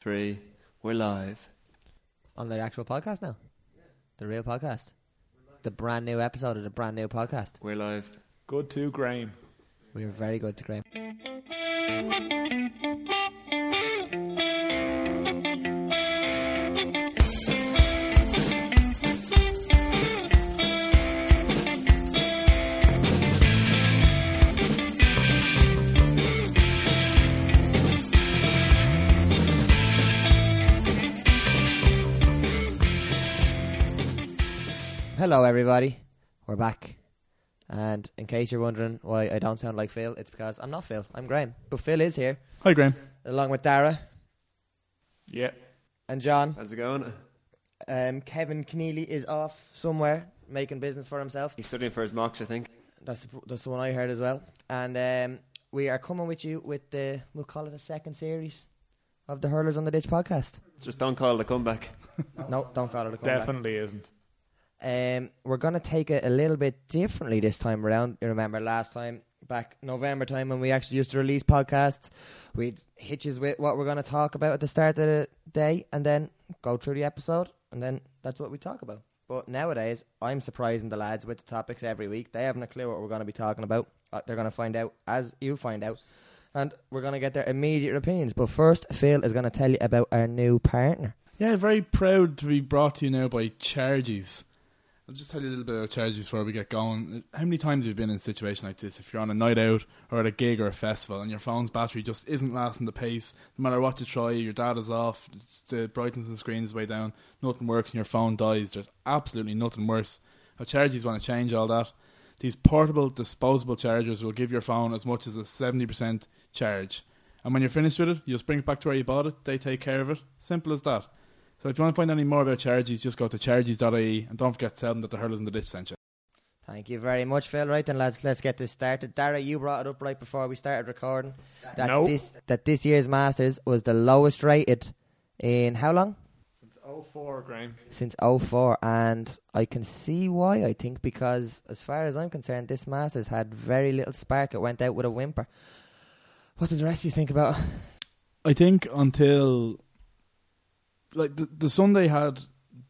three. We're live. on the actual podcast now. The real podcast. The brand new episode of the brand new podcast. We're live. Good to Graham. We were very good to Graham. Hello, everybody. We're back. And in case you're wondering why I don't sound like Phil, it's because I'm not Phil. I'm Graham. But Phil is here, Hi, Graham. along with Dara Yeah. and John. How's it going? Um, Kevin Keneally is off somewhere making business for himself. He's studying for his mocks, I think. That's the, that's the one I heard as well. And um, we are coming with you with the, we'll call it a second series of the Hurlers on the Ditch podcast. Just don't call it a comeback. no, don't call it a comeback. Definitely isn't. Um, we're going to take it a little bit differently this time around. You remember last time, back November time when we actually used to release podcasts, we'd hitches with what we're going to talk about at the start of the day and then go through the episode and then that's what we talk about. But nowadays, I'm surprising the lads with the topics every week. They haven't a clue what we're going to be talking about. Uh, they're going to find out as you find out. And we're going to get their immediate opinions. But first, Phil is going to tell you about our new partner. Yeah, very proud to be brought to you now by Charges. I'll just tell you a little bit about Charges before we get going. How many times have you been in a situation like this? If you're on a night out or at a gig or a festival and your phone's battery just isn't lasting the pace, no matter what you try, your data's off, the brightness of the screen is way down, nothing works, and your phone dies. There's absolutely nothing worse. Now, Charges want to change all that. These portable, disposable chargers will give your phone as much as a 70% charge. And when you're finished with it, you just bring it back to where you bought it, they take care of it. Simple as that. So if you want to find any more about Charges, just go to charges.ie and don't forget to tell them that the Hurlers in the Ditch sent you. Thank you very much, Phil. Right then, lads, let's get this started. Dara, you brought it up right before we started recording that Nope. this that this year's Masters was the lowest rated in how long? Since 04, Graham. Since 04. and I can see why. I think because as far as I'm concerned, this Masters had very little spark. It went out with a whimper. What did the rest of you think about? I think until like the, the Sunday had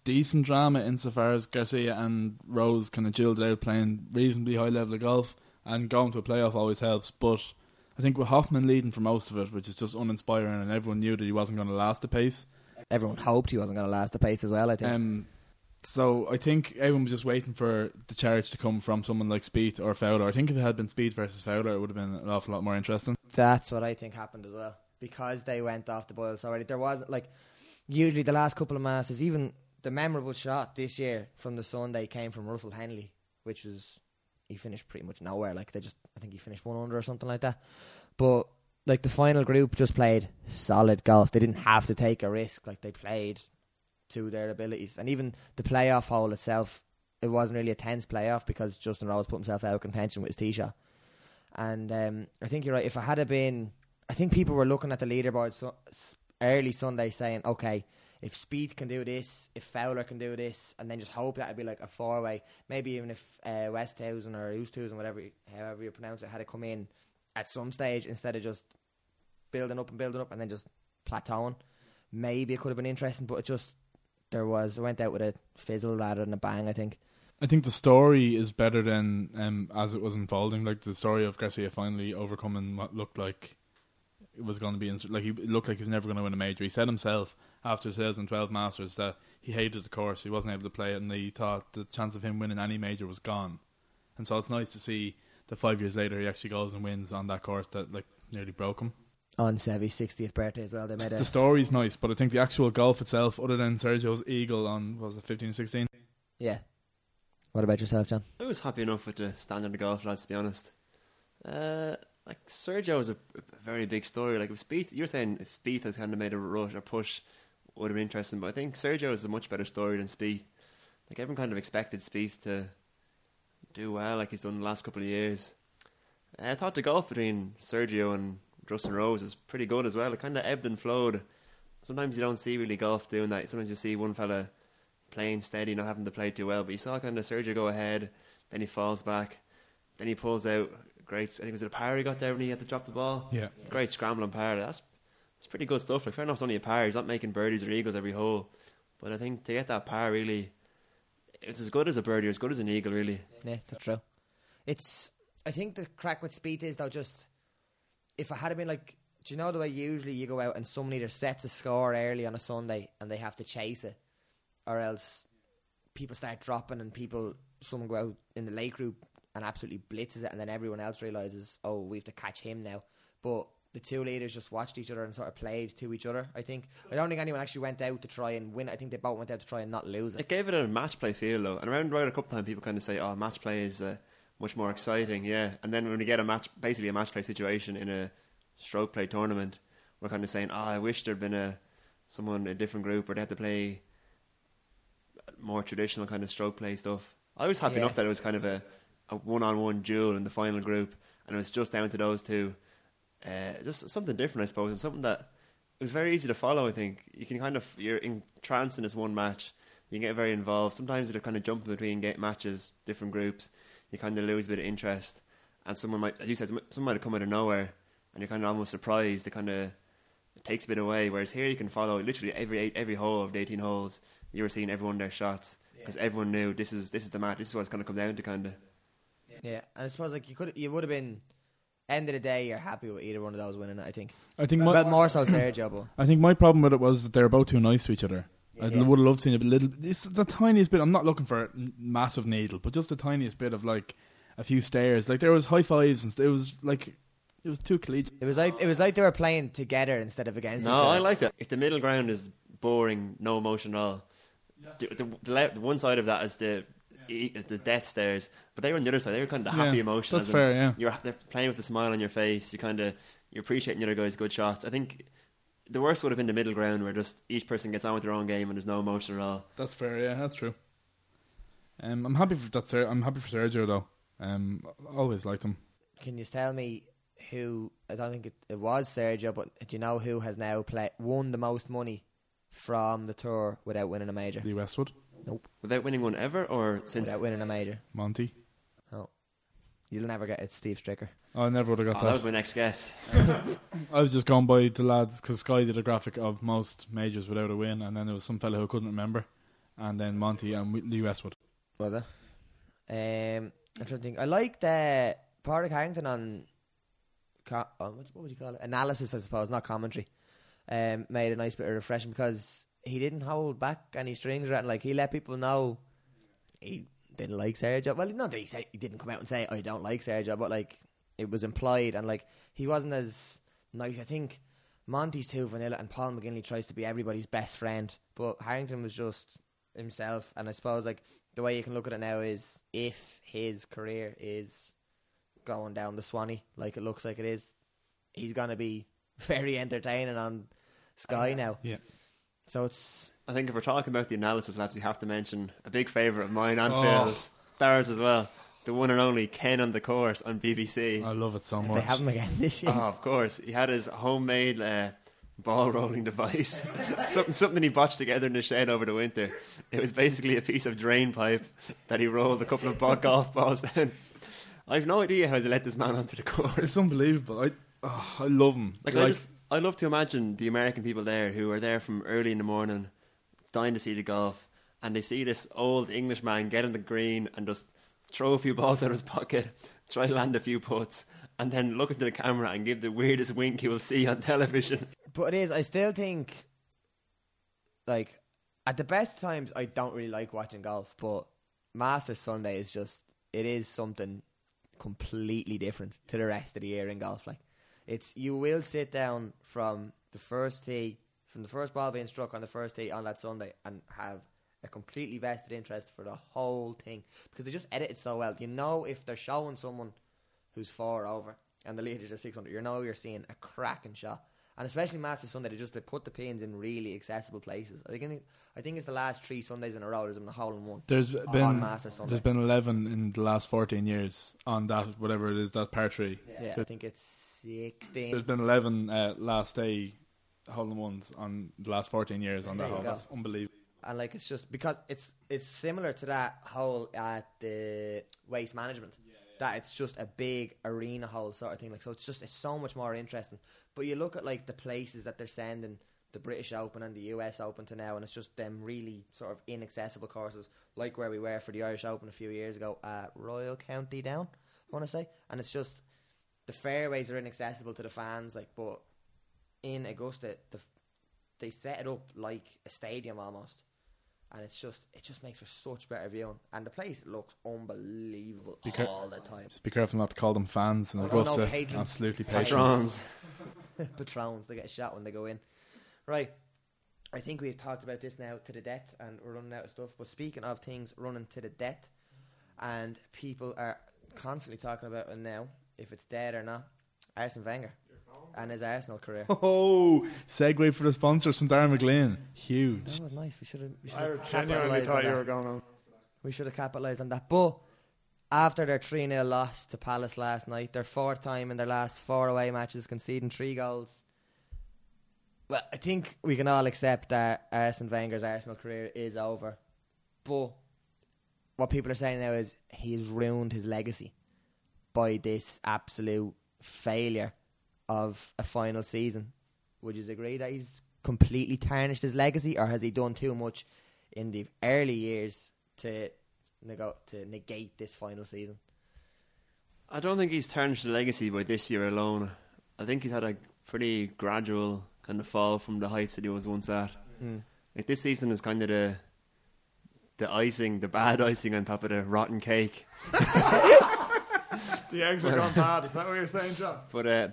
decent drama insofar as Garcia and Rose kind of chilled out playing reasonably high level of golf and going to a playoff always helps. But I think with Hoffman leading for most of it, which is just uninspiring, and everyone knew that he wasn't going to last the pace. Everyone hoped he wasn't going to last the pace as well. I think. Um, so I think everyone was just waiting for the charge to come from someone like Spieth or Fowler. I think if it had been Spieth versus Fowler, it would have been an awful lot more interesting. That's what I think happened as well. Because they went off the boils already. There wasn't like usually the last couple of masters, even the memorable shot this year from the Sunday came from Russell Henley, which was he finished pretty much nowhere. Like they just I think he finished one under or something like that. But like the final group just played solid golf. They didn't have to take a risk. Like they played to their abilities. And even the playoff hole itself, it wasn't really a tense playoff because Justin Rose put himself out of contention with his tee shot. And um, I think you're right. If I had been, I think people were looking at the leaderboard so, early Sunday saying, okay, if Spieth can do this, if Fowler can do this, and then just hope that it'd be like a four way. Maybe even if uh, Westhausen or Oosthuizen, whatever, however you pronounce it, had to come in at some stage instead of just building up and building up and then just plateauing. Maybe it could have been interesting, but it just there was it went out with a fizzle rather than a bang. I think. I think the story is better than um, as it was unfolding. Like the story of Garcia finally overcoming what looked like was going to be ins- like he looked like he was never going to win a major. He said himself after 2012 Masters that he hated the course, he wasn't able to play it, and he thought the chance of him winning any major was gone. And so it's nice to see that five years later he actually goes and wins on that course that like nearly broke him. On Seve's 60th birthday as well, they made a The story's nice, but I think the actual golf itself, other than Sergio's eagle on was it 15 or 16, yeah. What about yourself, John? I was happy enough with the standard of golf, lads, to be honest. Uh, like, Sergio is a, a very big story. Like, if Spieth, you're saying if Spieth has kind of made a rush or push, would have been interesting, but I think Sergio is a much better story than Spieth. Like, everyone kind of expected Spieth to do well, like he's done the last couple of years. I thought the golf between Sergio and Justin Rose is pretty good as well. It kind of ebbed and flowed. Sometimes you don't see really golf doing that. Sometimes you see one fella playing steady, not having to play too well. But you saw kind of Sergio go ahead, then he falls back, then he pulls out. Great, I think it was it a par he got there when he had to drop the ball. Yeah. Great scramble on par. That's it's pretty good stuff. Like fair enough, it's only a par. He's not making birdies or eagles every hole, but I think to get that par really, it's as good as a birdie, or as good as an eagle, really. Yeah, that's true. It's. I think the crack with Spieth is though just if I had been like, do you know the way usually you go out and someone either sets a score early on a Sunday and they have to chase it, or else people start dropping and people someone go out in the late group and absolutely blitzes it, and then everyone else realizes, oh, we have to catch him now. But the two leaders just watched each other and sort of played to each other. I think I don't think anyone actually went out to try and win. I think they both went out to try and not lose it. It gave it a match play feel though, and around about a couple of times people kind of say, "Oh, match play is uh, much more exciting." Yeah, and then when you get a match, basically a match play situation in a stroke play tournament, we're kind of saying, "Oh, I wish there'd been a someone in a different group where they had to play more traditional kind of stroke play stuff." I was happy Yeah. enough that it was kind of a a one on one duel in the final group, and it was just down to those two. Uh, just something different, I suppose, and something that it was very easy to follow. I think you can kind of you're entranced in this one match. You can get very involved. Sometimes you're kind of jumping between matches, different groups. You kind of lose a bit of interest, and someone might, as you said, someone might have come out of nowhere, and you're kind of almost surprised. It kind of it takes a bit away. Whereas here you can follow literally every eight, every hole of the 18 holes. You were seeing everyone their shots because everyone knew this is this is the match. This is what it's going to come down to, kind of. Yeah, and I suppose like you could, you would have been. End of the day, you're happy with either one of those winning. I think. I think my, Well, more so Sergio, but I think my problem with it was that they're both too nice to each other. I Yeah. would have loved seeing a little, just the tiniest bit. I'm not looking for a n- massive needle, but just the tiniest bit of like a few stares. Like there was high fives and st- it was like it was too collegiate. it was like it was like they were playing together instead of against No, each other. I liked it. If the middle ground is boring, no emotion at all. The, the, the, the one side of that is the the death stares, but they were on the other side. They were kind of the happy Yeah, emotion. that's fair, yeah. you're they're playing with a smile on your face. You kind of you're appreciating the other guy's good shots. I think the worst would have been the middle ground where just each person gets on with their own game and there's no emotion at all. That's fair. Yeah, that's true. Um, I'm happy for that. Ser- I'm happy for Sergio though. Um, I always liked him. Can you tell me who? I don't think it, it was Sergio, but do you know who has now play, won the most money from the tour without winning a major? Lee Westwood, Without winning one ever, or since Without winning a major, Monty. Oh, you'll never get it. Steve Stricker. I never would have oh, got that that. was my next guess. I was just going by the lads because Sky did a graphic of most majors without a win, and then there was some fellow who couldn't remember, and then Monty and Lee Westwood. Was it? Um, I'm trying to think. I like liked uh, Padraig Harrington on, co- on what, what would you call it? Analysis, I suppose, not commentary. Um, made a nice bit of refreshing because he didn't hold back any strings or anything. Like he let people know he didn't like Sergio. Well, not that he said he didn't come out and say I don't like Sergio, but like it was implied and like he wasn't as nice. I think Monty's too vanilla and Paul McGinley tries to be everybody's best friend, but Harrington was just himself. And I suppose like the way you can look at it now is if his career is going down the Swanee like it looks like it is, he's gonna be very entertaining on Sky now. Yeah. So it's I think if we're talking about the analysis, lads, we have to mention a big favourite of mine and Oh. Phil's, Dara's as well. The one and only Ken on the course on BBC. I love it so much. they have him again this year. Oh, of course. He had his homemade uh, ball rolling device. something something he botched together in the shed over the winter. It was basically a piece of drain pipe that he rolled a couple of bo- golf balls down. I've no idea how they let this man onto the course. It's unbelievable. I oh, I love him. Like, I just, I love to imagine the American people there who are there from early in the morning, dying to see the golf, and they see this old English man get on the green and just throw a few balls out of his pocket, try land a few putts, and then look into the camera and give the weirdest wink you will see on television. But it is. I still think, like, at the best times, I don't really like watching golf. But Masters Sunday is just it is something completely different to the rest of the year in golf. Like, it's you will sit down from the first tee, from the first ball being struck on the first tee on that Sunday, and have a completely vested interest for the whole thing because they just edit it so well. You know if they're showing someone who's four over and the leaders are 600, you know you're seeing a cracking shot. And especially Masters Sunday, they just they put the pins in really accessible places. I think I think it's the last three Sundays in a row. There's been a hole in one. There's on been Sunday. there's been eleven in the last fourteen years on that whatever it is that par three. yeah, I think it's There's sixteen. been eleven uh, last day hole in ones on the last fourteen years on There that you hole. go. That's unbelievable. And like it's just because it's it's similar to that hole at the waste management. That it's just a big arena hall sort of thing. Like so, it's just it's so much more interesting. But you look at like the places that they're sending the British Open and the US Open to now, and it's just them really sort of inaccessible courses, like where we were for the Irish Open a few years ago at Royal County Down, I want to say, and it's just the fairways are inaccessible to the fans, like, but in Augusta, the, they set it up like a stadium almost, and it's just it just makes for such better viewing, and the place looks unbelievable Be car- all the time. Just be careful not to call them fans and Oh, no, Augusta. patrons. Absolutely Patrons. patrons. Patrons. patrons. They get shot when they go in. Right. I think we've talked about this now to the death, and we're running out of stuff. But speaking of things running to the death, and people are constantly talking about it now, if it's dead or not, Arsene Wenger and his Arsenal career. Oh, segue for the sponsors from Darren McLean. Huge. That was nice. We should have. We should I genuinely capitalised thought on you that. were going on. We should have capitalised on that. But after their 3 0 loss to Palace last night, their fourth time in their last four away matches, conceding three goals. Well, I think we can all accept that Arsene Wenger's Arsenal career is over. But what people are saying now is he's ruined his legacy by this absolute failure of a final season. Would you agree that he's completely tarnished his legacy, or has he done too much in the early years to nego- to negate this final season? I don't think he's tarnished the legacy by this year alone. I think he's had a pretty gradual kind of fall from the heights that he was once at. Mm. Like this season is kind of the the icing, the bad icing on top of the rotten cake. The eggs are gone bad. Is that what you're saying, John? But uh,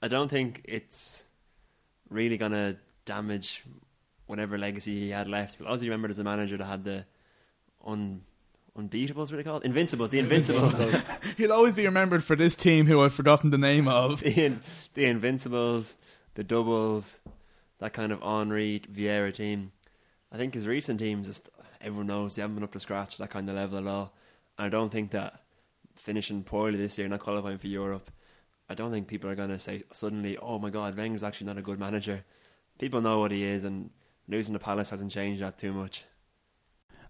I don't think it's really gonna damage whatever legacy he had left. I also remember as a manager that had the un unbeatables, what are they called? Invincibles, the Invincibles. He'll always be remembered for this team who I've forgotten the name of. the, in, the Invincibles, the doubles, that kind of Henry Vieira team. I think his recent teams, just everyone knows they haven't been up to scratch at that kind of level at all. And I don't think that finishing poorly this year, not qualifying for Europe, I don't think people are going to say suddenly, "Oh my God, Wenger's actually not a good manager." People know what he is, and losing the Palace hasn't changed that too much.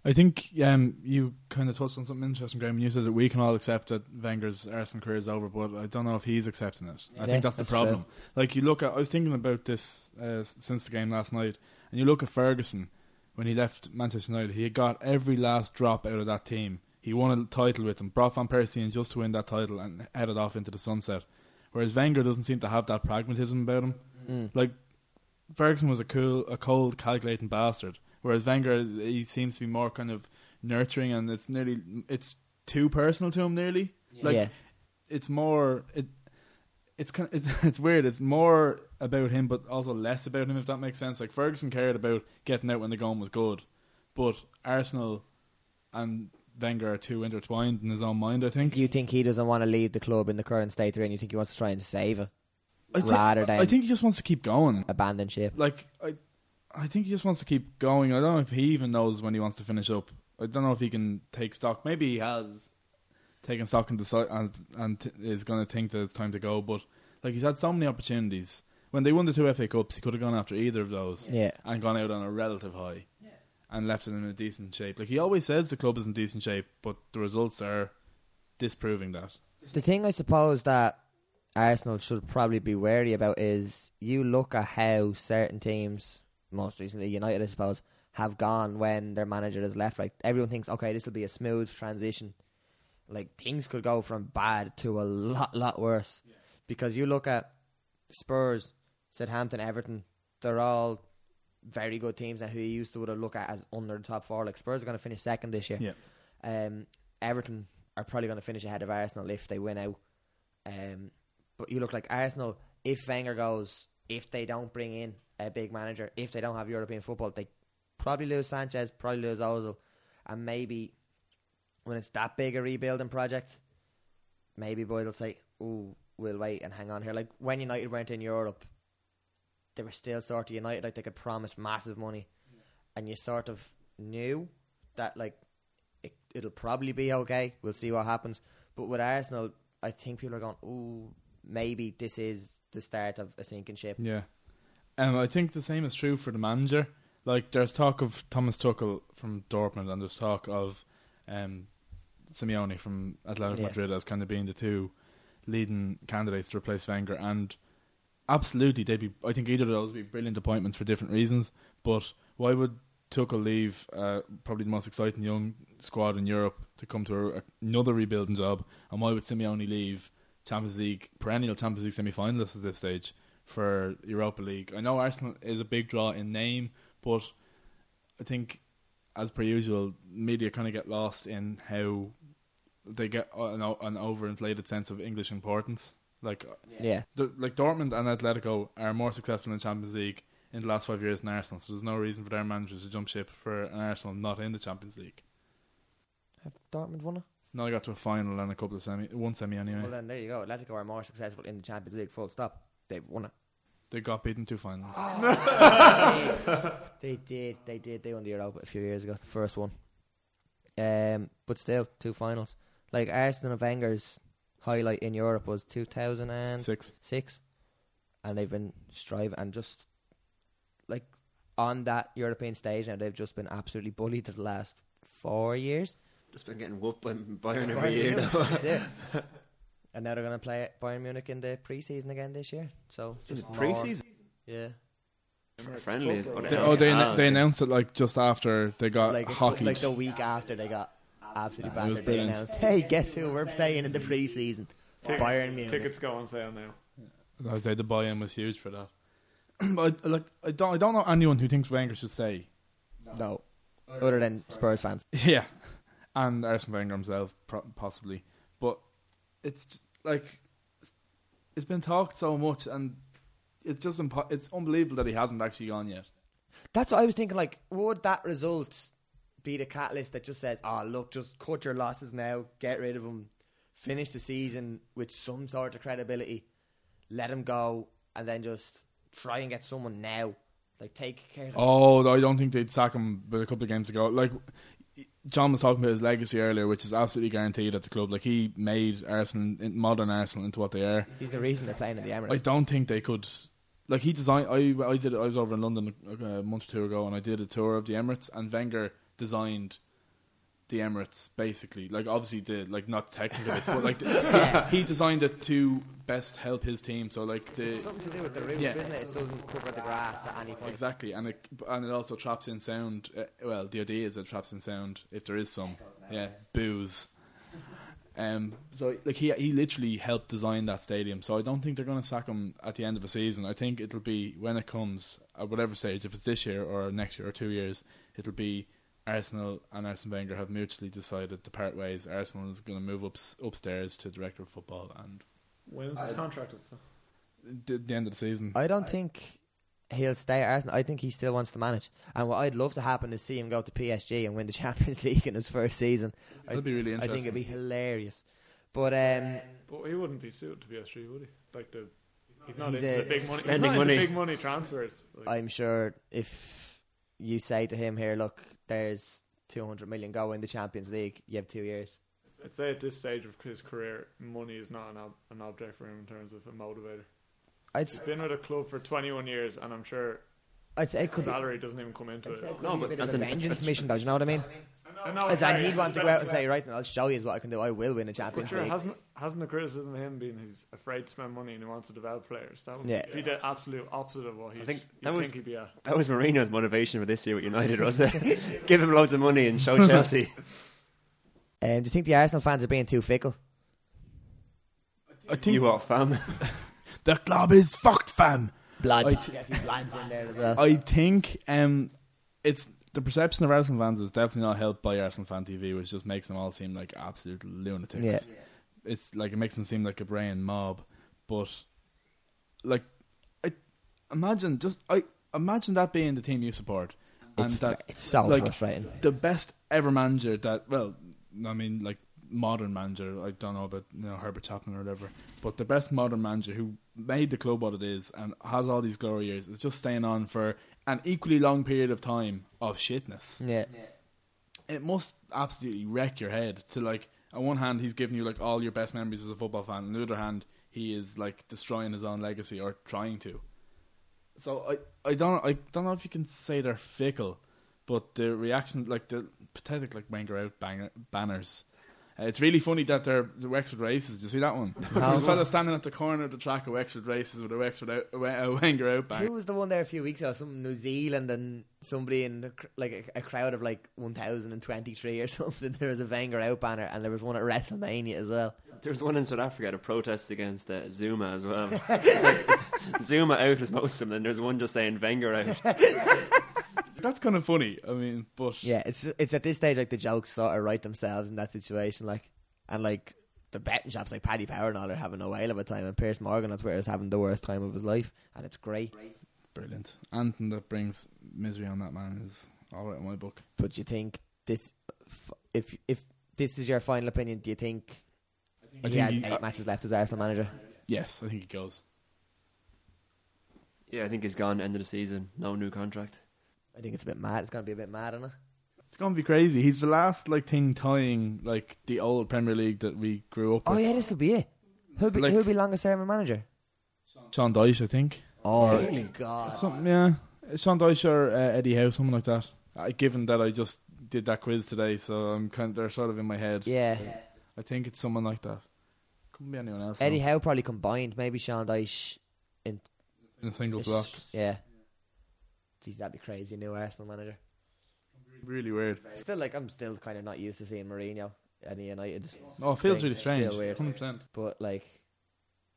I think um, you kind of touched on something interesting, Graham. You said that we can all accept that Wenger's Arsenal career is over, but I don't know if he's accepting it. I think that's, that's the problem. Like you look at, I was thinking about this uh, since the game last night, and you look at Ferguson when he left Manchester United. He had got every last drop out of that team. He won a title with them, brought Van Persie in just to win that title, and headed off into the sunset. Whereas Wenger doesn't seem to have that pragmatism about him. Mm. Like Ferguson was a cool, a cold, calculating bastard. Whereas Wenger, he seems to be more kind of nurturing, and it's nearly, it's too personal to him. Nearly, like yeah. it's more, it, it's kind, of, it's, it's weird. It's more about him, but also less about him. If that makes sense. Like Ferguson cared about getting out when the game was good, but Arsenal and Wenger are too intertwined in his own mind. I think. You think he doesn't want to leave the club in the current state they're in? You think he wants to try and save it, I thi- rather than I think he just wants to keep going. abandon ship? like I, I think he just wants to keep going. I don't know if he even knows when he wants to finish up. I don't know if he can take stock. Maybe he has taken stock and decide and, and t- is going to think that it's time to go. But like he's had so many opportunities. When they won the two FA Cups, he could have gone after either of those Yeah. and gone out on a relative high and left it in a decent shape. Like he always says, the club is in decent shape, but the results are disproving that. The thing I suppose that Arsenal should probably be wary about is you look at how certain teams, most recently United, I suppose, have gone when their manager has left. Like everyone thinks, okay, this will be a smooth transition. Like things could go from bad to a lot, lot worse. Because you look at Spurs, Southampton, Everton, they're all very good teams now who you used to would have looked at as under the top four. Like Spurs are going to finish second this year. Yeah. Um, Everton are probably going to finish ahead of Arsenal if they win out. Um, but you look like Arsenal, if Wenger goes, if they don't bring in a big manager, if they don't have European football, they probably lose Sanchez, probably lose Ozil, and maybe when it's that big a rebuilding project, maybe Boyd will say, "Ooh, we'll wait and hang on here." Like when United went in Europe, they were still sort of United, like they could promise massive money, and you sort of knew that like it, it'll probably be okay. We'll see what happens. But with Arsenal, I think people are going, "Ooh, maybe this is the start of a sinking ship." Yeah. Um, I think the same is true for the manager. Like, there's talk of Thomas Tuchel from Dortmund, and there's talk of um, Simeone from Atletico Yeah. Madrid as kind of being the two leading candidates to replace Wenger, and absolutely they'd be. I think either of those would be brilliant appointments for different reasons. But why would Tuchel leave uh, probably the most exciting young squad in Europe to come to a, another rebuilding job, and why would Simeone leave Champions League perennial Champions League semi-finalists at this stage for Europa League? I know Arsenal is a big draw in name, but I think as per usual, media kind of get lost in how they get an, an overinflated sense of English importance. Like, Yeah. the, like Dortmund and Atletico are more successful in Champions League in the last five years than Arsenal. So there's no reason for their managers to jump ship for an Arsenal not in the Champions League. Have Dortmund won it? No, I got to a final and a couple of semi, one semi anyway. Well, then there you go. Atletico are more successful in the Champions League. Full stop. They've won it. they got beaten two finals. They did. They did. They won the Europa a few years ago. The first one. Um, but still, two finals. Like Arsenal and Wenger's highlight in Europe was 2006, Six. and they've been striving and just like on that European stage now. They've just been absolutely bullied for the last four years. Just been getting whooped by Bayern every year now. And now they're going to play Bayern Munich in the preseason again this year. So Is just it more- pre-season? Yeah. For friendlies? They, oh, they they announced it like just after they got like, hockeyed. like the week after they got absolutely It was battered. They announced, "Hey, guess who we're playing in the preseason? Tick- Bayern Munich." Tickets go on sale now. I'd say the buy-in was huge for that. but I, like, I don't, I don't know anyone who thinks Wenger should stay. No, other than Spurs fans. Yeah, and Arsene Wenger himself, possibly. But it's just, like it's been talked so much, and it's just impo- it's unbelievable that he hasn't actually gone yet. That's what I was thinking. Like, would that result be the catalyst that just says, "Oh, look, just cut your losses now, get rid of him, finish the season with some sort of credibility, let him go, and then just try and get someone now, like take care." of Oh, I don't think they'd sack him but a couple of games ago. Like John was talking about his legacy earlier, which is absolutely guaranteed at the club. Like he made Arsenal, modern Arsenal, into what they are. He's the reason they're playing in the Emirates. I don't think they could. Like he designed. I I did. I was over in London a, a month or two ago, and I did a tour of the Emirates. And Wenger designed the Emirates basically. Like obviously did like not technical bits, but like the, he designed it to best help his team. So like the It's something to do with the roof, Yeah. isn't it? It doesn't cover the grass at any point. exactly, and it and it also traps in sound. Uh, well, the idea is it traps in sound if there is some. Yeah, booze. Um, so like he he literally helped design that stadium. So I don't think they're going to sack him at the end of a season. I think it'll be when it comes at whatever stage, if it's this year or next year or two years, it'll be Arsenal and Arsene Wenger have mutually decided to part ways. Arsenal is going to move up upstairs to director of football and When's his contract up? the, the end of the season. I don't think he'll stay at Arsenal. I think he still wants to manage. And what I'd love to happen is see him go to PSG and win the Champions League in his first season. I, That'd be really interesting. I think it'd be hilarious. But um, But he wouldn't be suited to PSG, would he? Like the he's not He's into a- the big money. spending he's not into money. big money transfers. Like, I'm sure if you say to him here, look, there's 200 million go in the Champions League, you have two years. I'd say at this stage of his career, money is not an, ob- an object for him in terms of a motivator. I'd, He's been with a club for 21 years, and I'm sure I'd say it could be. salary doesn't even come into I'd say it. it could No, be a but bit as of a an- vengeance mission, though. Do you know what I mean? I know, As in, sorry, he'd want to go out and say, right, I'll show you what I can do. I will win a Champions sure, League. hasn't hasn't the criticism of him been he's afraid to spend money and he wants to develop players? That would Yeah. be the absolute opposite of what he I think that was- think he'd be at. That was Mourinho's motivation for this year with United, was it? Give him loads of money and show Chelsea. Um, do you think the Arsenal fans are being too fickle? I think you what, fam? the club is fucked, fam. Blood. I Get a few blinds in there as well. I think um, it's the perception of Arsenal fans is definitely not helped by Arsenal fan TV, which just makes them all seem like absolute lunatics. Yeah. It's like it makes them seem like a brain mob, but like, I imagine just I imagine that being the team you support, and It's, that it's so like, frustrating. the best ever manager that well, I mean like modern manager. I don't know about you know Herbert Chapman or whatever, but the best modern manager who made the club what it is and has all these glory years is just staying on for an equally long period of time of shitness. Yeah. It must absolutely wreck your head. To like, on one hand, he's giving you like all your best memories as a football fan. On the other hand, he is like destroying his own legacy or trying to. So I, I don't I don't know if you can say they're fickle, but the reaction like the pathetic like Wenger out banger, banners, Uh, it's really funny that they're the Wexford races. Did you see that one? There's a fella standing at the corner of the track of Wexford races with a Wexford out, a a Wenger out Who bang. was the one there a few weeks ago? Some New Zealand and somebody in the, cr- like a, a crowd of like 1,023 or something. There was a Wenger out banner, and there was one at WrestleMania as well. There was one in South Africa to protest against uh, Zuma as well. it's like Zuma out is most of them. Then there's one just saying Wenger out. That's kind of funny. I mean, but Yeah, it's it's at this stage like the jokes sort of write themselves in that situation, like and like the betting shops like Paddy Power and all are having a whale of a time, and Piers Morgan on Twitter is having the worst time of his life, and it's great. brilliant. Anything that brings misery on that man is all right in my book. But you think this, if if this is your final opinion, do you think I he think has he- eight matches left as Arsenal manager? Yes, I think he goes. Yeah, I think he's gone end of the season. No new contract. I think it's a bit mad. It's gonna be a bit mad, isn't it? It's gonna be crazy. He's the last like thing tying like the old Premier League that we grew up Oh with. yeah, this will be it. Who'll be Like- who'll be longest serving manager? Sean Dyche, I think. Oh really? God. Something, yeah. Sean Dyche or uh, Eddie Howe, something like that. Uh, given that I just did that quiz today, so I'm kind. they're sort of in my head. Yeah, I think it's someone like that. Couldn't be anyone else. Eddie. Howe probably combined. Maybe Sean Dyche in a single block. Yeah. Jeez, that'd be crazy. New Arsenal manager. Really weird. Still, like, I'm still kind of not used to seeing Mourinho at United, Oh, it feels Thing. really It's strange. still weird. Hundred percent. but like,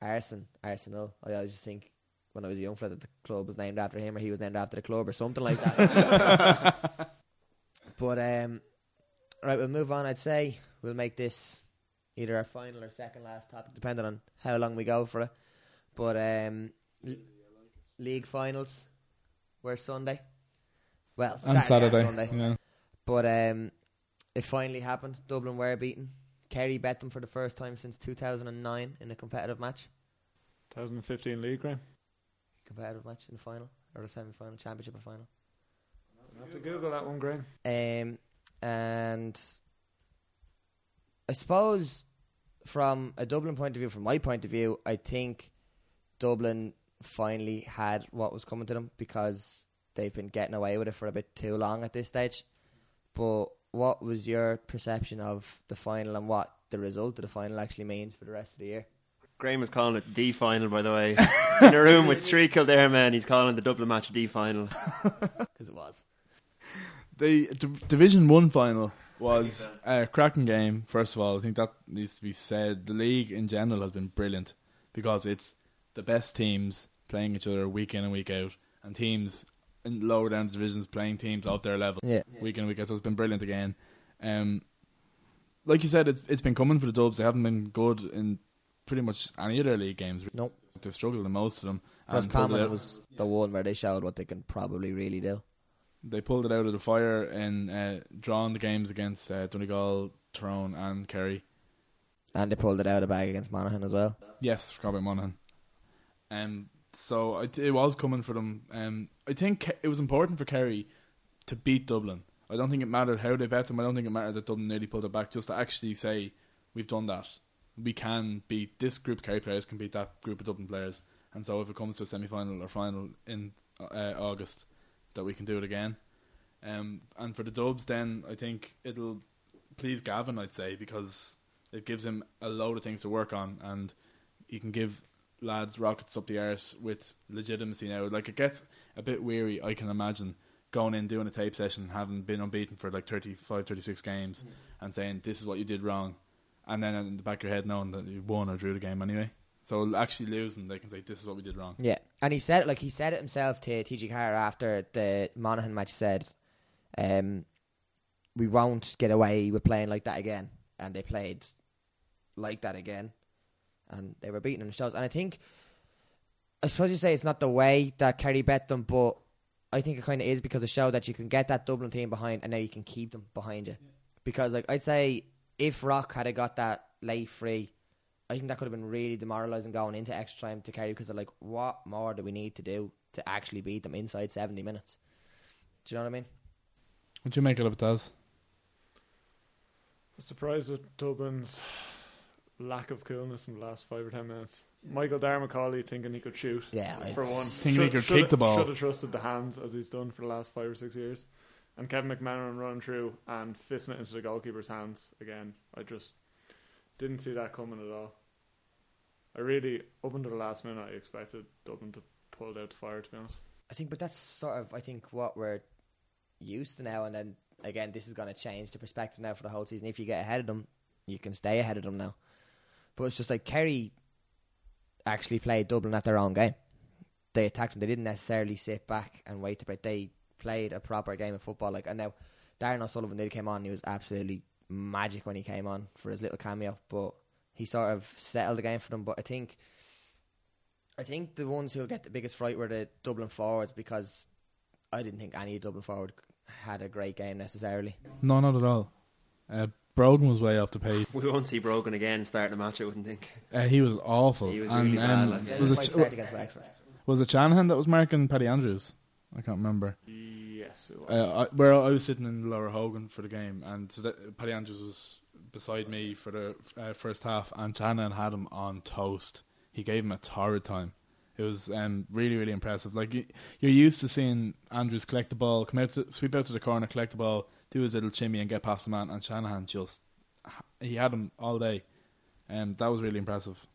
Arsenal, Arsenal. I always just think when I was a young fella that the club was named after him or he was named after the club or something like that. but um, right, we'll move on. I'd say we'll make this either our final or second last topic, depending on how long we go for it. But um, l- league finals were Sunday. Well, And Saturday, Saturday. and Sunday. Yeah. But um, it finally happened. Dublin were beaten. Kerry bet them for the first time since 2009 in a competitive match. 2015 league, Graham. Competitive match in the final or the semi-final, championship or final. I have to Google that one, Graham. Um, and I suppose from a Dublin point of view, from my point of view, I think Dublin finally had what was coming to them because they've been getting away with it for a bit too long at this stage. But what was your perception of the final and what the result of the final actually means for the rest of the year? Graham was calling it the final, by the way. In a room with three Kildare men, he's calling the Dublin match the final. Because it was. The D- Division One final was a cracking game. First of all, I think that needs to be said. The league in general has been brilliant because it's the best teams playing each other week in and week out, and teams in lower down divisions playing teams of their level Yeah. week in and week out. So it's been brilliant again. Um, like you said, it's it's been coming for the Dubs. They haven't been good in pretty much any of their league games. Nope. They've struggled in most of them. and pulled it Roscommon was the one where they showed what they can probably really do. They pulled it out of the fire and uh, drawing the games against uh, Donegal, Tyrone, and Kerry. And they pulled it out of the bag against Monaghan as well. Yes, forgot about Monaghan. Um, so it, it was coming for them. Um, I think it was important for Kerry to beat Dublin. I don't think it mattered how they bet them. I don't think it mattered that Dublin nearly pulled it back. Just to actually say we've done that. We can beat this group of Kerry players can beat that group of Dublin players. And so if it comes to a semi final or final in uh, August, that we can do it again. Um, and for the Dubs, then I think it'll please Gavin. I'd say because it gives him a load of things to work on, and he can give lads rockets up the arse with legitimacy now. Like it gets a bit weary, I can imagine, going in doing a tape session, having been unbeaten for like 35, 36 games, and saying this is what you did wrong, and then in the back of your head knowing that you won or drew the game anyway. So actually losing, they can say this is what we did wrong. Yeah, and he said it like he said it himself to TG4 after the Monaghan match. He said, um, "We won't get away with playing like that again," and they played like that again, and they were beaten in the shows. And I think, I suppose you say it's not the way that Kerry bet them, but I think it kind of is because it showed that you can get that Dublin team behind, and now you can keep them behind you. Because like I'd say, if Rock had got that late free. I think that could have been really demoralising going into extra time to Kerry because they're like, what more do we need to do to actually beat them inside 70 minutes? Do you know what I mean? What do you make out of it, Daz? I was surprised with Dublin's lack of coolness in the last five or ten minutes. Michael Darragh Macauley thinking he could shoot Yeah, for one. Thinking he could kick the ball. Should have trusted the hands as he's done for the last five or six years. And Kevin McMahon running through and fisting it into the goalkeeper's hands again. I just Didn't see that coming at all. I really, up until the last minute, I expected Dublin to pull out the fire. To be honest, I think, but that's sort of I think what we're used to now. And then again, this is going to change the perspective now for the whole season. If you get ahead of them, you can stay ahead of them now. But it's just like Kerry actually played Dublin at their own game. They attacked them. They didn't necessarily sit back and wait to break. They played a proper game of football. Like and now, Darran O'Sullivan did came on. He was absolutely magic when he came on for his little cameo. But he sort of settled the game for them. But I think, I think the ones who'll get the biggest fright were the Dublin forwards because I didn't think any Dublin forward had a great game necessarily. No, not at all. Uh, Brogan was way off the pace. We won't see Brogan again starting a match. I wouldn't think. Uh, he was awful. He was and, really bad, um, like, yeah. was, it might Ch- start against Wexford. was it Shanahan that was marking Paddy Andrews? I can't remember. yes, it was. Uh, I, where I was sitting in Lower Hogan for the game, and so that, Paddy Andrews was beside me for the uh, first half, and Shanahan had him on toast. He gave him a torrid time. It was um, really, really impressive. Like you, you're used to seeing Andrews collect the ball, come out, to, sweep out to the corner, collect the ball, do his little chimmy, and get past the man. And Shanahan just he had him all day, and that was really impressive.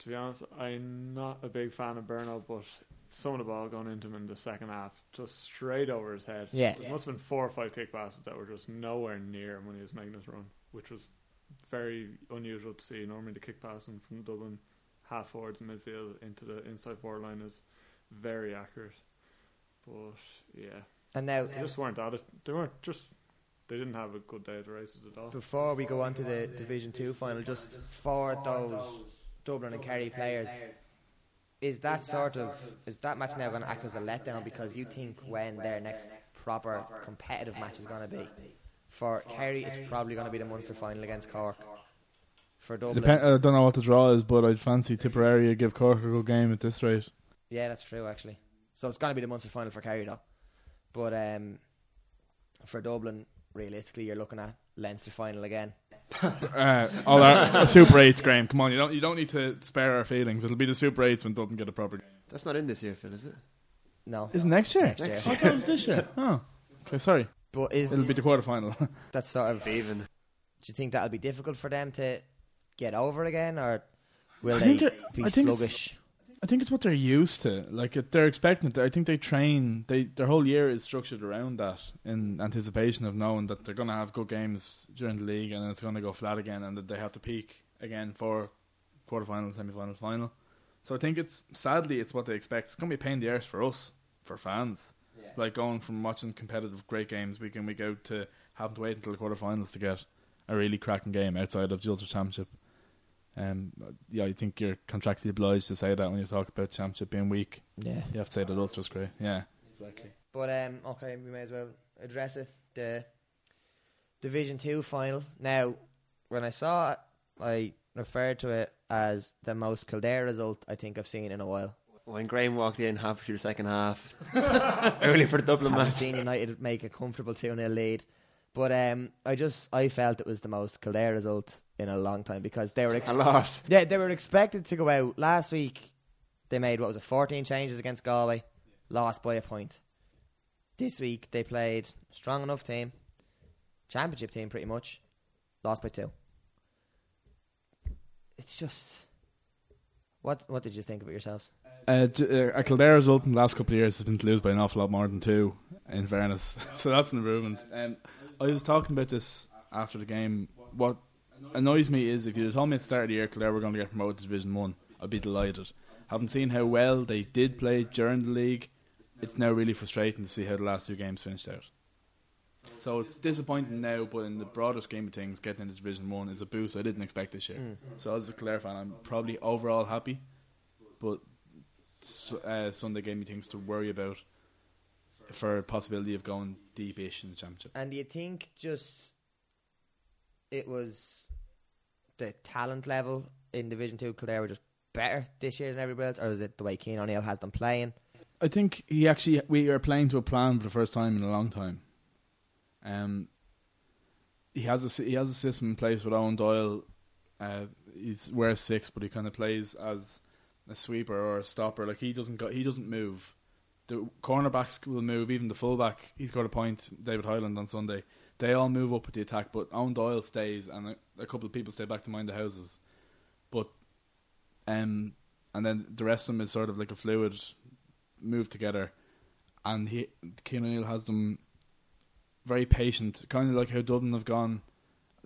to be honest, I'm not a big fan of Burno, but some of the ball going into him in the second half, just straight over his head. Yeah. There must have been four or five kick passes that were just nowhere near him when he was making his run, which was very unusual to see. Normally, the kick passing from Dublin half forwards and midfield into the inside forward line is very accurate. But yeah, And now, they just weren't at it. They weren't just. They didn't have a good day at the races at all. before we go on to the Division Two final, just for those Dublin and Kerry players, is that sort of is that match now going to act as a letdown because you think when their next proper competitive match is going to be for Kerry, it's probably going to be the Munster final against Cork. For Dublin, Dep- I don't know what the draw is, but I'd fancy Tipperary give Cork a good game at this rate. yeah, that's true actually. So it's going to be the Munster final for Kerry though, but um, for Dublin, realistically, you're looking at Leinster final again. Uh, all our Super Eights, Graham. Come on, you don't you don't need to spare our feelings. It'll be the Super Eights when Dublin get a proper game. That's not in this year, Phil, is it? No, Is it next year? next year. I thought it was this year. Oh, okay. Sorry. But is It'll be the quarter final. that sort of Even. Do you think that'll be difficult for them to get over again, or will I they think they're- be I think it's- sluggish? I think it's what they're used to. Like it- they're expecting it. I think they train. They their whole year is structured around that in anticipation of knowing that they're going to have good games during the league and it's going to go flat again and that they have to peak again for quarterfinal, semi-final, final. So I think it's sadly it's what they expect. It's going to be a pain in the arse for us, for fans. Like going from watching competitive great games week in week out to having to wait until the quarterfinals to get a really cracking game outside of Ulster Championship. Um, yeah, I think you're contractually obliged to say that when you talk about championship being weak. Yeah. You have to say that Ulster's great. Yeah, exactly. But um, okay, we may as well address it. The Division Two final. Now, when I saw it, I referred to it as the most Kildare result I think I've seen in a while. When Graham walked in halfway through the second half, early for the Dublin haven't match. seen United make a comfortable 2 0 lead. But um, I just I felt it was the most Kildare result in a long time because they were ex- A loss. yeah they were expected to go out last week. They made what was it 14 changes against Galway, lost by a point. This week they played strong enough team, championship team pretty much, lost by two. It's just what what did you think of it yourselves? Uh, j- uh, a Kildare result in the last couple of years has been to lose by an awful lot more than two, in fairness. so that's an improvement. Um, I was talking about this after the game. What annoys me is if you had told me at the start of the year Kildare were going to get promoted to Division 1, I'd be delighted. Having seen how well they did play during the league, it's now really frustrating to see how the last two games finished out. So it's disappointing now, but in the broader scheme of things, getting into Division 1 is a boost I didn't expect this year. So as a Kildare fan, I'm probably overall happy, but uh, Sunday gave me things to worry about for a possibility of going deep-ish in the championship. And do you think just it was the talent level in Division Two Kildare were just better this year than everybody else, or is it the way Cian O'Neill has them playing? I think he actually we are playing to a plan for the first time in a long time. Um, he has a he has a system in place with Eoin Doyle. Uh, he's wears six, but he kind of plays as a sweeper or a stopper. Like he doesn't go, he doesn't move. The cornerbacks will move. Even the fullback, he's got a point. David Hyland on Sunday. They all move up with the attack, but Eoin Doyle stays, and a, a couple of people stay back to mind the houses. But um, and then the rest of them is sort of like a fluid move together, and he Cian O'Neill has them very patient, kind of like how Dublin have gone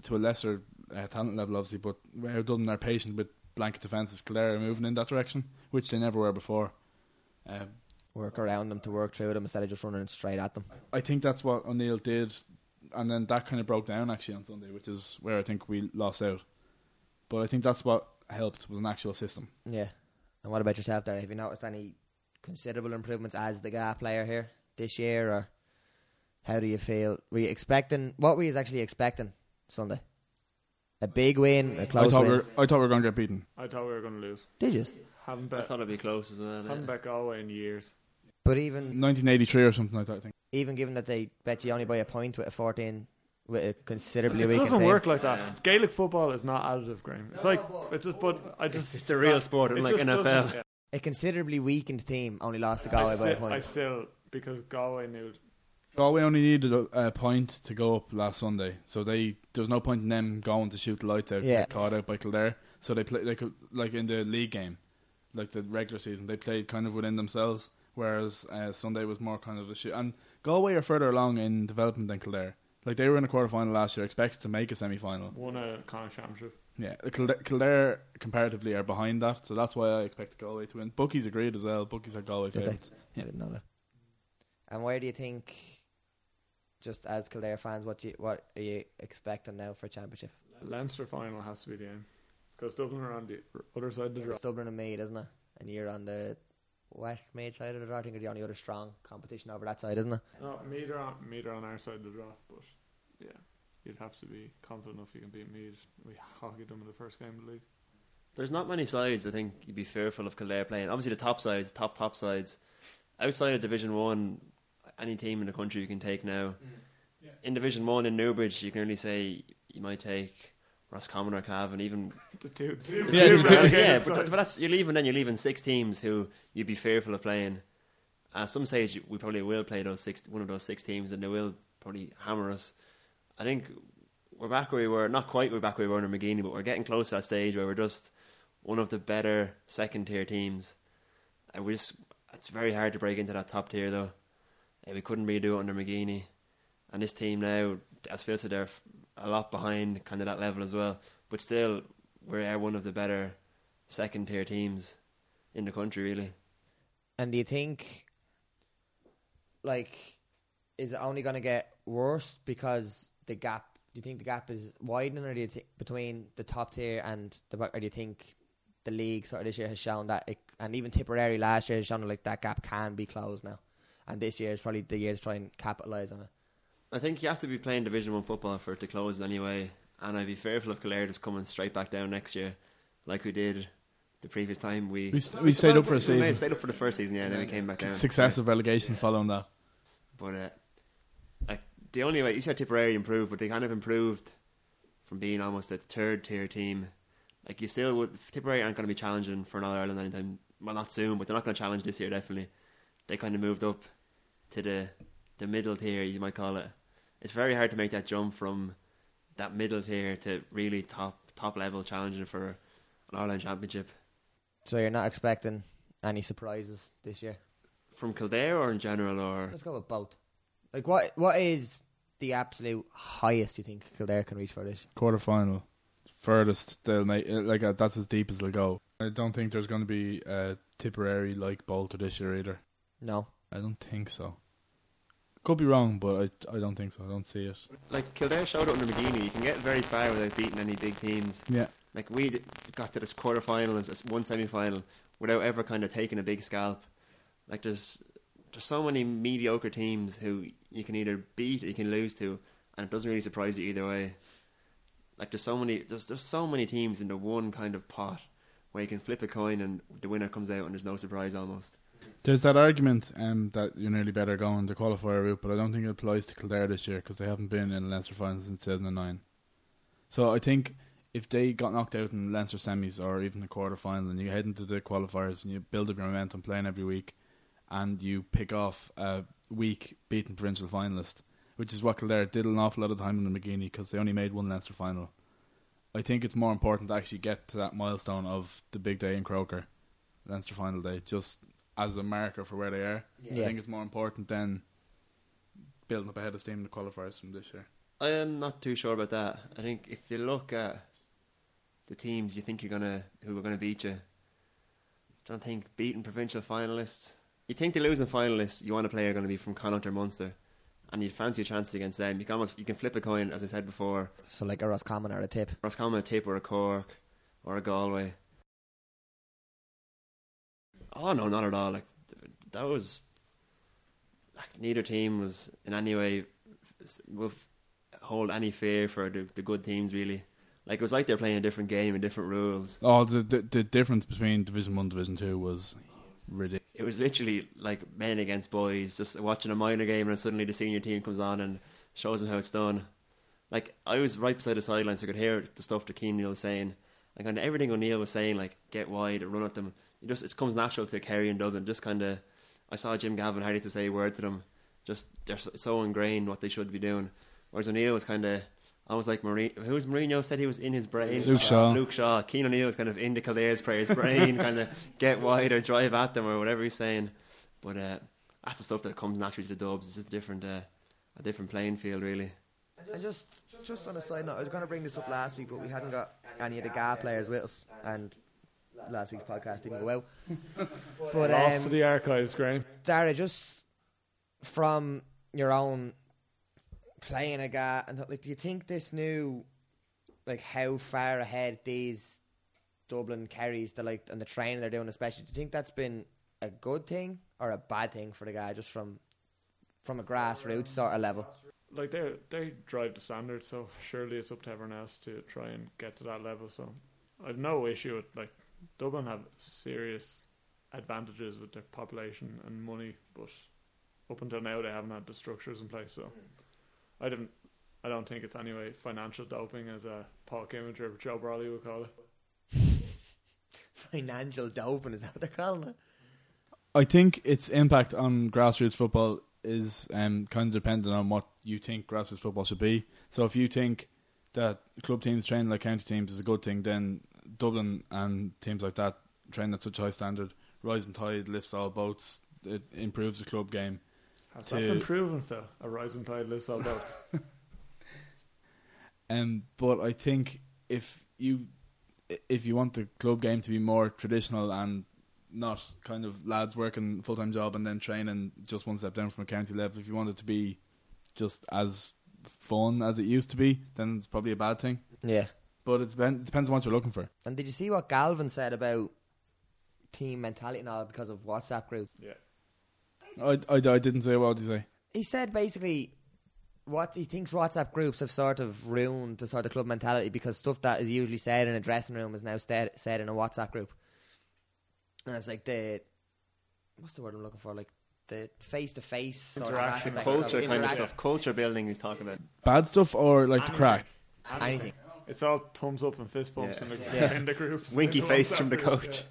to a lesser uh, talent level, obviously, but how Dublin are patient with blanket defences. Are moving in that direction, which they never were before. Um, Work around them to work through them instead of just running straight at them. I think that's what O'Neill did, and then that kind of broke down actually on Sunday, which is where I think we lost out. But I think that's what helped was an actual system. Yeah. And what about yourself there? Have you noticed any considerable improvements as the gap player here this year, or how do you feel? Were you expecting? What were you actually expecting Sunday? A big win, a I close thought we win. were, I thought we were going to get beaten. I thought we were going to lose. Did you? Haven't I thought it'd be close as well. haven't Yeah. bet Galway in years. But even 1983 or something like that. I think. even given that they bet you only by a point with a fourteen with a considerably It weakened doesn't team. work like that. Yeah. Gaelic football is not additive, Graham. It's like it just, but I just it's a real sport, it unlike NFL. yeah. A considerably weakened team only lost to I, Galway by a still, I still because Galway knew Galway only needed a, a point to go up last Sunday, so they there was no point in them going to shoot the lights out. Yeah. Get caught out by Kildare, so they played like like in the league game, like the regular season. They played kind of within themselves, whereas uh, Sunday was more kind of a shoot. And Galway are further along in development than Kildare. Like they were in a quarter final last year, expected to make a semi final. won a Connacht championship. Yeah, Kildare, Kildare comparatively are behind that, so that's why I expect Galway to win. Bookies agreed as well. Bookies are Galway Did they? favourites. I didn't know that. And where do you think, just as Kildare fans, what you what are you expecting now for championship? Leinster final has to be the aim because Dublin are on the other side of the draw. It's Dublin and Meath, isn't it? And you're on the Westmeath side of the draw. I think you're the only other strong competition over that side, isn't it? No, Meath are on Meath are on our side of the draw, but yeah, you'd have to be confident enough you can beat Meath. We hockeyed them in the first game of the league. There's not many sides I think you'd be fearful of Kildare playing. Obviously, the top sides, top top sides. Outside of Division One, any team in the country you can take now. Mm. In Division One in Newbridge, you can only say you might take Roscommon or Cavan, even The two, the Yeah, two the two- relegated yeah, but, but that's you're leaving. Then you're leaving six teams who you'd be fearful of playing. At some stage, we probably will play those six, one of those six teams, and they will probably hammer us. I think we're back where we were. Not quite we're back where we were under McGeeney, but we're getting close to that stage where we're just one of the better second tier teams. And we just it's very hard to break into that top tier though. Uh, we couldn't really do it under McGeeney, and this team now, as Phil said, they're f- a lot behind kind of that level as well. But still, we're one of the better second tier teams in the country, really. And do you think, like, is it only going to get worse because the gap? Do you think the gap is widening, or do you think between the top tier and the? Or do you think the league sort of this year has shown that, it, and even Tipperary last year has shown like that gap can be closed now, and this year is probably the year to try and capitalise on it. I think you have to be playing Division One football for it to close anyway, and I'd be fearful of Kildare just coming straight back down next year, like we did the previous time we We, st- we stayed up for a season. we stayed up for the first season, yeah, and then we came back down. Successive relegation following that. But uh, like the only way you said Tipperary improved, but they kind of improved from being almost a third tier team. Like you still would Tipperary aren't going to be challenging for another Ireland anytime. Well, not soon, but they're not going to challenge this year. Definitely, they kind of moved up to the the middle tier, you might call it. It's very hard to make that jump from that middle tier to really top top level challenging for an Ireland championship. So you're not expecting any surprises this year. From Kildare or in general, or Let's go with both. Like, what what is the absolute highest you think Kildare can reach for this? Quarter final, furthest they'll make. uh, Like uh, that's as deep as they'll go. I don't think there's going to be a Tipperary like Bolter this year either. No. I don't think so. Could be wrong, but I I don't think so. I don't see it. like Kildare showed it under McGeeney, you can get very far without beating any big teams. Yeah, Like we d- got to this quarter final as as one semi final without ever kind of taking a big scalp. Like there's there's so many mediocre teams who you can either beat or you can lose to, and it doesn't really surprise you either way. Like there's so many there's there's so many teams in the one kind of pot where you can flip a coin and the winner comes out and there's no surprise almost. There's that argument um, that you're nearly better going the qualifier route, but I don't think it applies to Kildare this year because they haven't been in Leinster final since 2009. So I think if they got knocked out in Leinster semis or even the quarter final, and you head into the qualifiers and you build up your momentum playing every week, and you pick off a weak beaten provincial finalist, which is what Kildare did an awful lot of time in the McGeeney because they only made one Leinster final. I think it's more important to actually get to that milestone of the big day in Croker, Leinster final day, just as a marker for where they are. I Yeah. think it's more important than building up ahead of steam in the qualifiers from this year. I am not too sure about that. I think if you look at the teams you think you're gonna who are gonna beat you, don't think beating provincial finalists. You think the losing finalists you want to play are going to be from Connacht or Munster, and you'd fancy your chances against them. You can almost you can flip a coin, as I said before. So like a Roscommon or a tip. Roscommon, a Tip, or a Cork, or a Galway. Oh no, not at all. Like that was like neither team was in any way will hold any fear for the, the good teams. Really, like it was like they're playing a different game and different rules. Oh, the the, the difference between Division One, and Division Two was ridiculous. It was literally like men against boys, just watching a minor game, and suddenly the senior team comes on and shows them how it's done. Like I was right beside the sidelines, so I could hear the stuff that Cian O'Neill was saying. Like of everything O'Neill was saying, like get wide, run at them. It just it comes natural to Kerry and Dublin. Just kind of, I saw Jim Gavin hardly to say a word to them. Just they're so, so ingrained what they should be doing. Whereas O'Neill was kind of. I was like Mourinho. Who was Mourinho? Said he was in his brain. Luke Shaw. Luke Shaw. Cian O'Neill was kind of in the Kildare's player's brain, kind of get wide or drive at them or whatever he's saying. But uh, that's the stuff that comes naturally to the Dubs. It's just a different, uh, a different playing field, really. And just just on a side note, I was going to bring this up last week, but we hadn't got any of the GAA players with us, and last week's podcast didn't go out. but Lost um, to the archives, Graham. Dara, just from your own playing a guy, and like, do you think this new, like how far ahead these Dublin Kerrys the like and the training they're doing, especially, do you think that's been a good thing or a bad thing for the guy, just from from a grassroots sort of level? Like they they drive the standard, so surely it's up to everyone else to try and get to that level. So I've no issue with like Dublin have serious advantages with their population and money, but up until now they haven't had the structures in place. So I didn't. I don't think it's anyway financial doping, as a Paul Kimmage or Joe Brolly would call it. Financial doping is that what they're calling it? I think its impact on grassroots football is um, kind of dependent on what you think grassroots football should be. So if you think that club teams training like county teams is a good thing, then Dublin and teams like that train at such a high standard, rising tide lifts all boats. It improves the club game. Has To- that been proven, Phil? A rising tide lifts all boats. Um, but I think if you if you want the club game to be more traditional and not kind of lads working full time job and then training just one step down from a county level, if you want it to be just as fun as it used to be, then it's probably a bad thing. Yeah. But it depends, it depends on what you're looking for. And did you see what Gavin said about team mentality and all because of WhatsApp group? yeah. I, I, I didn't say what did you say. He said basically what he thinks WhatsApp groups have sort of ruined the sort of club mentality because stuff that is usually said in a dressing room is now said said in a WhatsApp group. And it's like the what's the word I'm looking for? Like the face to face sort Interaction. aspect Culture kind of stuff. Culture building he's talking about. Bad stuff or like the crack? Anything. It's all thumbs up and fist bumps Yeah. in, the, Yeah. in the groups. Winky the face from the groups, coach. yeah.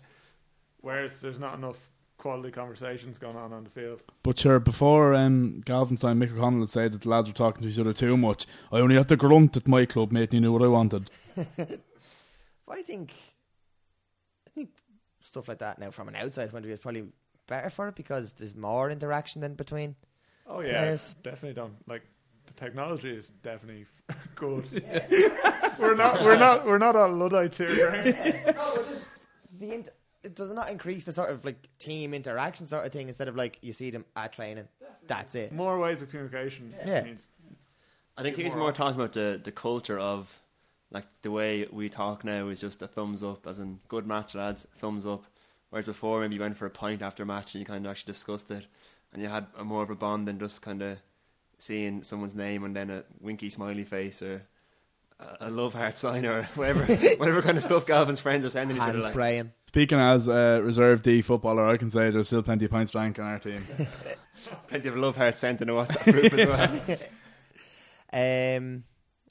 Whereas there's not enough quality conversations going on on the field. But sure, before um, Gavin's time, Mick O'Connell had said that the lads were talking to each other too much. I only had to grunt at my club, mate, and you knew what I wanted. But I think I think stuff like that now from an outside point of view is probably better for it because there's more interaction than between Oh yeah, Players. definitely don't like the technology is definitely good. we're not we're not we're not all luddites here. Right? the int- it does not increase the sort of like team interaction sort of thing instead of like you see them at training. That's it. More ways of communication. Yeah. means- I think he's More more talking about the, the culture of like the way we talk now is just a thumbs up, as in good match, lads, thumbs up. Whereas before, maybe you went for a pint after a match and you kind of actually discussed it, and you had a more of a bond than just kind of seeing someone's name and then a winky smiley face or a, a love heart sign or whatever, whatever kind of stuff Gavin's friends are sending each other. Hands Like. spraying. Speaking as a reserve D footballer, I can say there's still plenty of points drank on our team. Plenty of love hearts sent in a WhatsApp group as well. Um,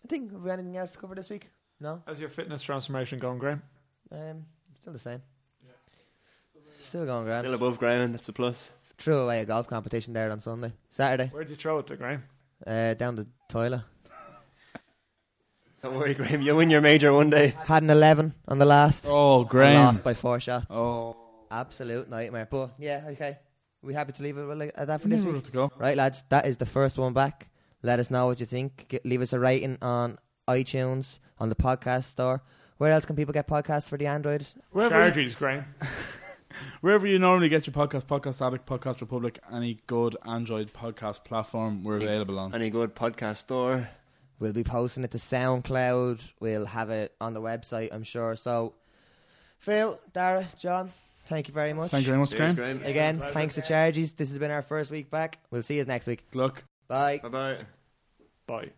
I think have we got anything else to cover this week? No. How's your fitness transformation going, Graham? Um, still the same. Still going Graham. Still above ground, that's a plus. Threw away a golf competition there on Sunday, Saturday, Where'd you throw it to, Graham? uh, down the toilet. Don't worry, Graham. You'll win your major one day. Had an 11 on the last. Oh, and Graham. Lost by four shots. Oh, Absolute nightmare. But yeah, okay. we happy to leave it at that for yeah, this week? good to go. Right, lads, that is the first one back. Let us know what you think. Get, leave us a rating on iTunes, on the podcast store. Where else can people get podcasts for the Android? Wherever, Charges, Graham. wherever you normally get your podcast, Podcast Addict, Podcast Republic, any good Android podcast platform, we're available on. Any good podcast store? We'll be posting it to SoundCloud. We'll have it on the website, I'm sure. So, Phil, Dara, John, thank you very much. Thank you very much, Cheers, Graham. Graham. Again, Pleasure. thanks to Charges. This has been our first week back. We'll see you next week. Good luck. Bye. Bye bye. Bye.